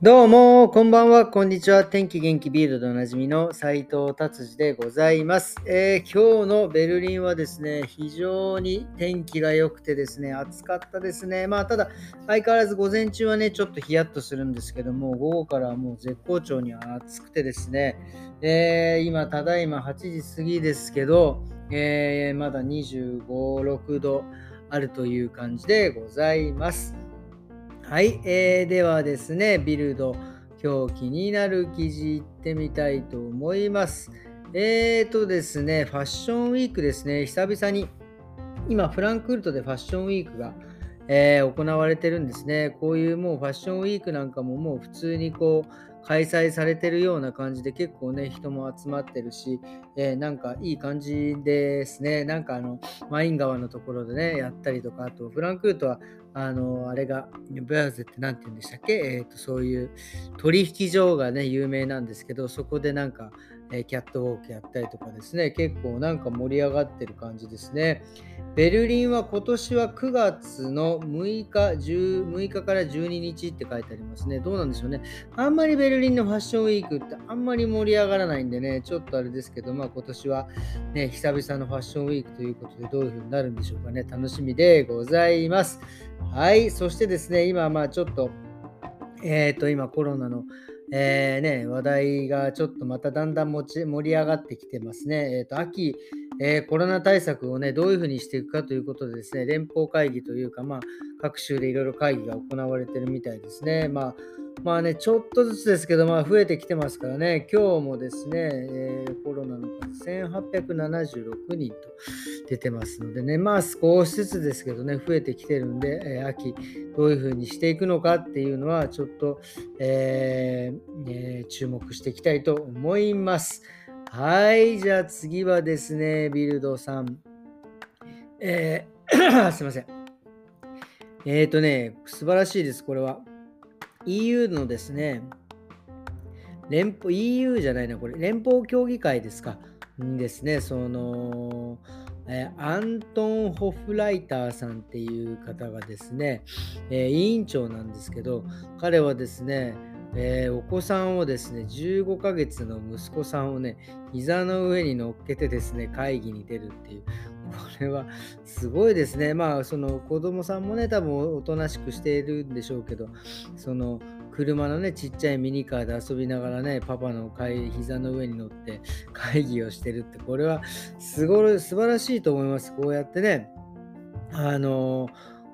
どうも、こんばんは、こんにちは。天気元気ビールドおなじみの斉藤達治でございます、えー、今日のベルリンはですね、非常に天気が良くてですね、暑かったですね。まあ、ただ、相変わらず午前中はね、ちょっとヒヤッとするんですけども、午後からはもう絶好調に暑くてですね、えー、今、ただいま8時過ぎですけど、えー、まだ25、6度あるという感じでございます。はい、えー、ではですね、ビルド、今日気になる記事いってみたいと思います。えーとですね、ファッションウィークですね、久々に、今、フランクフルトでファッションウィークが、えー、行われてるんですね。こういうもうファッションウィークなんかももう普通にこう、開催されてるような感じで結構ね、人も集まってるし、えー、なんかいい感じですね。なんかあの、マイン川のところでね、やったりとか、あとフランクフルトは、あの、あれが、 Börse って何て言うんでしたっけ？えっ、ー、と、そういう取引所がね、有名なんですけど、そこでなんか、えキャットウォークやったりとかですね、結構なんか盛り上がってる感じですね。ベルリンは今年は9月の6日、16日から12日って書いてありますね。どうなんでしょうね。あんまりベルリンのファッションウィークってあんまり盛り上がらないんでね、ちょっとあれですけど、まあ今年はね、久々のファッションウィークということでどういう風になるんでしょうかね。楽しみでございます。はい、そしてですね、今まあちょっと、えっ、ー、と今コロナのえー、ね、話題がちょっとまただんだん持ち盛り上がってきてますね。えーと、秋、えー、コロナ対策をね、どういうふうにしていくかということでですね、連邦会議というか、まあ、各州でいろいろ会議が行われてるみたいですね。まあまあね、ちょっとずつですけど、まあ増えてきてますからね、今日もですね、えー、コロナの数1876人と出てますのでね、まあ少しずつですけどね、増えてきてるんで、えー、秋どういうふうにしていくのかっていうのは、ちょっと、えーえー、注目していきたいと思います。はい、じゃあ次はですね、ビルドさん。えー、すいません。えっ、ー、とね、素晴らしいです、これは。EU のですね、連邦、EU じゃないな、これ、連邦協議会ですか、んですね、その、えー、アントン・ホフライターさんっていう方がですね、えー、委員長なんですけど、彼はですね、えー、お子さんをですね、15ヶ月の息子さんをね、膝の上に乗っけてですね、会議に出るっていう、これはすごいですね。まあ、その子供さんもね、多分おとなしくしているんでしょうけど、その車のね、ちっちゃいミニカーで遊びながらね、パパの会膝の上に乗って会議をしてるって、これはすごい素晴らしいと思います。こうやってね、あの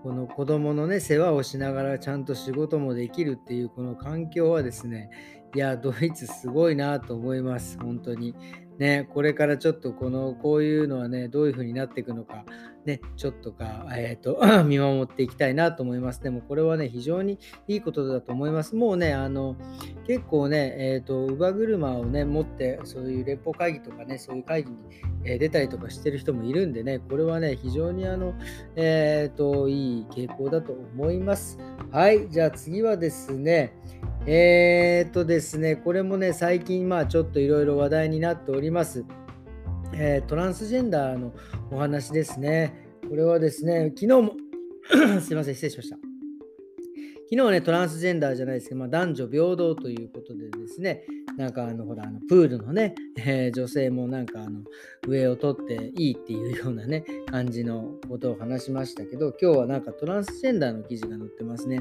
この子供のね、世話をしながらちゃんと仕事もできるっていうこの環境はですね、いや、ドイツすごいなと思います、本当に。ね、これからちょっとこの、こういうのはね、どういう風になっていくのか、ね、ちょっとか、え、ー、と、見守っていきたいなと思います。でもこれはね、非常にいいことだと思います。もうね、あの、結構ね、え、ー、と、乳母車をね、持って、そういう連邦会議とかね、そういう会議に、え出たりとかしてる人もいるんでね、これはね、非常にあの、えっ、ー、と、いい傾向だと思います。はい、じゃあ次はですね、えー、っとですね、これもね、最近、まあちょっといろいろ話題になっております、えー、トランスジェンダーのお話ですね。これはですね、昨日も すいません、失礼しました。昨日ね、トランスジェンダーじゃないですけど、まあ、男女平等ということでですね、なんかあの、ほら、あのプールのね、えー、女性もなんかあの、上を取っていいっていうようなね、感じのことを話しましたけど、今日はなんかトランスジェンダーの記事が載ってますね。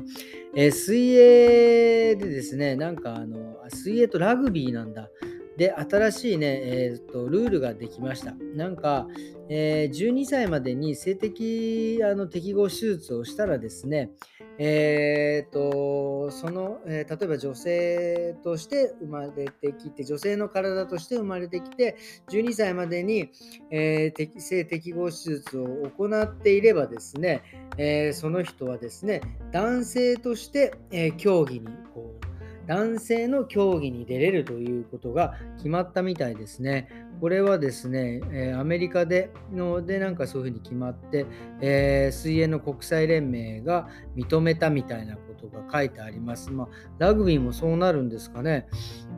えー、水泳でですね、なんかあの、水泳とラグビーなんだ。で、新しいね、えーと、ルールができました。なんか、えー、12歳までに性的あの適合手術をしたらですね、えーと、その、えー、例えば女性として生まれてきて、女性の体として生まれてきて、12歳までに、えー、性適合手術を行っていればですね、えー、その人はですね、男性として、え競技にこう男性の競技に出れるということが決まったみたいですね。これはですね、えアメリカでのでなんかそういうふうに決まって、えー、水泳の国際連盟が認めたみたいなことが書いてあります。まあ、ラグビーもそうなるんですかね。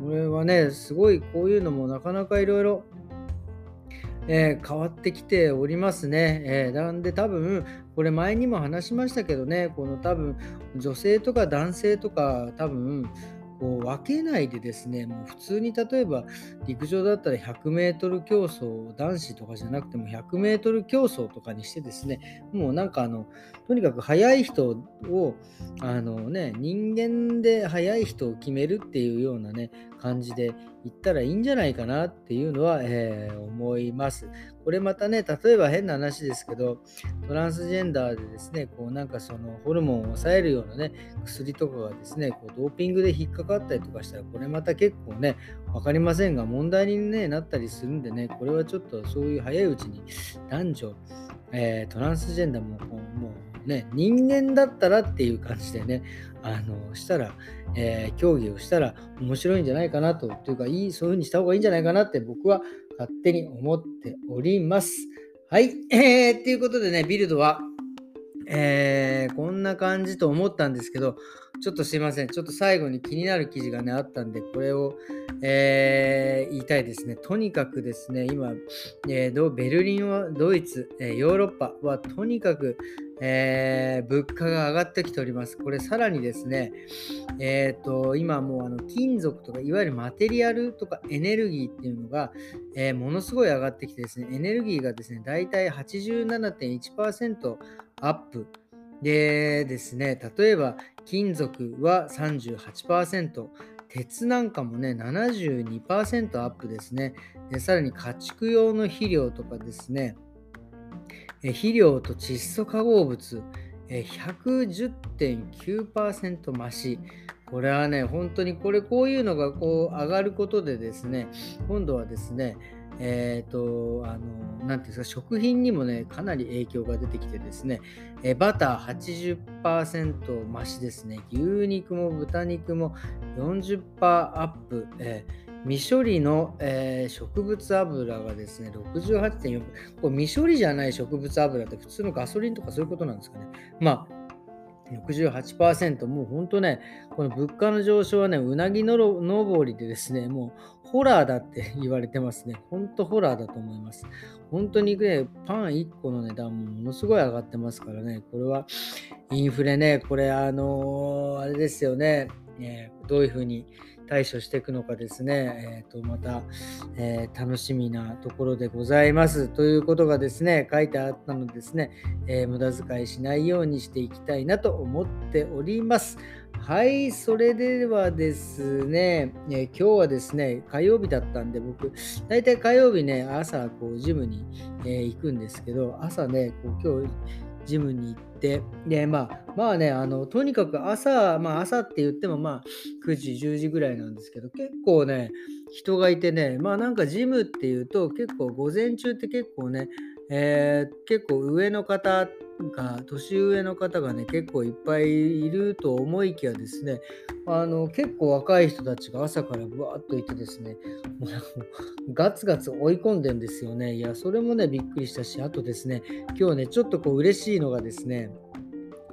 これはね、すごいこういうのもなかなかいろいろえー、変わってきておりますね。えー、なんで多分、これ前にも話しましたけどね、この多分、女性とか男性とか多分、こう分けないでですね、もう普通に例えば陸上だったら100メートル競争、男子とかじゃなくても100メートル競争とかにしてですね、もうなんかあの、とにかく速い人を、あのね、人間で速い人を決めるっていうようなね、感じで言ったらいいんじゃないかなっていうのは、えー、思います。これまたね、例えば変な話ですけど、トランスジェンダーでですね、こうなんかそのホルモンを抑えるようなね、薬とかがですね、こうドーピングで引っかかかったりとかしたら、これまた結構ね、分かりませんが、問題に、ね、なったりするんでね、これはちょっとそういう早いうちに男女、えー、トランスジェンダーももうね、人間だったらっていう感じでね、あのしたら、えー、競技をしたら面白いんじゃないかなと、というかいい、そういうふうにした方がいいんじゃないかなって僕は勝手に思っております。はい。えー、っていうことでね、ビルドは、えー、こんな感じと思ったんですけど、ちょっとすいません。ちょっと最後に気になる記事がね、あったんで、これを、えー、言いたいですね。とにかくですね、今、えー、ベルリンはドイツ、えー、ヨーロッパはとにかく、えー、物価が上がってきております。これさらにですね、えーと、今もうあの金属とかいわゆるマテリアルとかエネルギーっていうのが、えー、ものすごい上がってきてですね、エネルギーがですね、だいたい87.1%アップ。でですね、例えば金属は38%、鉄なんかもね、72%アップですね。でさらに家畜用の肥料とかですね、え肥料と窒素化合物、110.9%増し。これはね、本当にこれ、こういうのがこう上がることでですね、今度はですね、えっ、ー、と、あの、なんていうんですか、食品にもね、かなり影響が出てきてですね、えバター80%増しですね、牛肉も豚肉も40%アップ、えー未処理の、えー、植物油がですね、68.4%。これ未処理じゃない植物油って普通のガソリンとかそういうことなんですかね。まあ68%、もう本当ね、この物価の上昇はね、うなぎののぼりでですね、もうホラーだって言われてますね。本当ホラーだと思います。本当にね、パン1個の値段もものすごい上がってますからね、これはインフレね、これあのー、あれですよね、え、どういうふうに対処していくのかですね、えー、とまた、えー、楽しみなところでございます。ということがですね、書いてあったのでですね、えー、無駄遣いしないようにしていきたいなと思っております。はい、それではですね、え今日はですね、火曜日だったんで、僕、大体火曜日ね、朝、こう、ジムに、え行くんですけど、朝ね、こう今日、ジムに行って、で、まあ、まあね、あの、とにかく朝、まあ朝って言ってもまあ9時、10時ぐらいなんですけど、結構ね、人がいてね、まあなんかジムっていうと結構午前中って結構ね、えー、結構上の方が年上の方がね結構いっぱいいると思いきやですねあの結構若い人たちが朝からぶわっといてですねもうガツガツ追い込んでんですよね。いやそれもねびっくりしたしあとですね今日ねちょっとこう嬉しいのがですね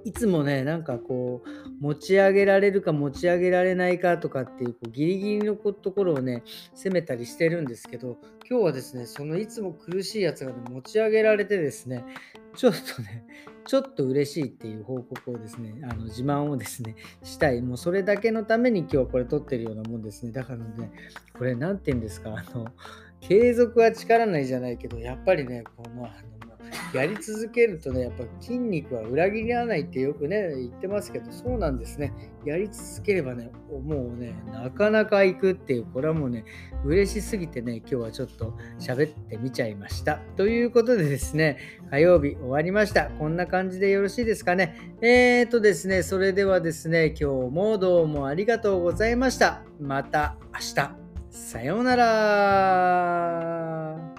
いつもね、なんかこう、持ち上げられるか持ち上げられないかとかっていう、こうギリギリのところをね、攻めたりしてるんですけど、今日はですね、そのいつも苦しいやつが、ね、持ち上げられてですね、ちょっとね、ちょっと嬉しいっていう報告をですね、あの自慢をですね、したい。もうそれだけのために今日はこれ撮ってるようなもんですね。だからね、これ何て言うんですか、あの、継続は力ないじゃないけど、やっぱりね、この、あのやり続けるとね、やっぱ筋肉は裏切らないってよくね、言ってますけど、そうなんですね。やり続ければね、もうね、なかなか行くっていう、これはもうね、嬉しすぎてね、今日はちょっと喋ってみちゃいました。ということでですね、火曜日終わりました。こんな感じでよろしいですかね。えーとですね、それではですね、今日もどうもありがとうございました。また明日。さようなら。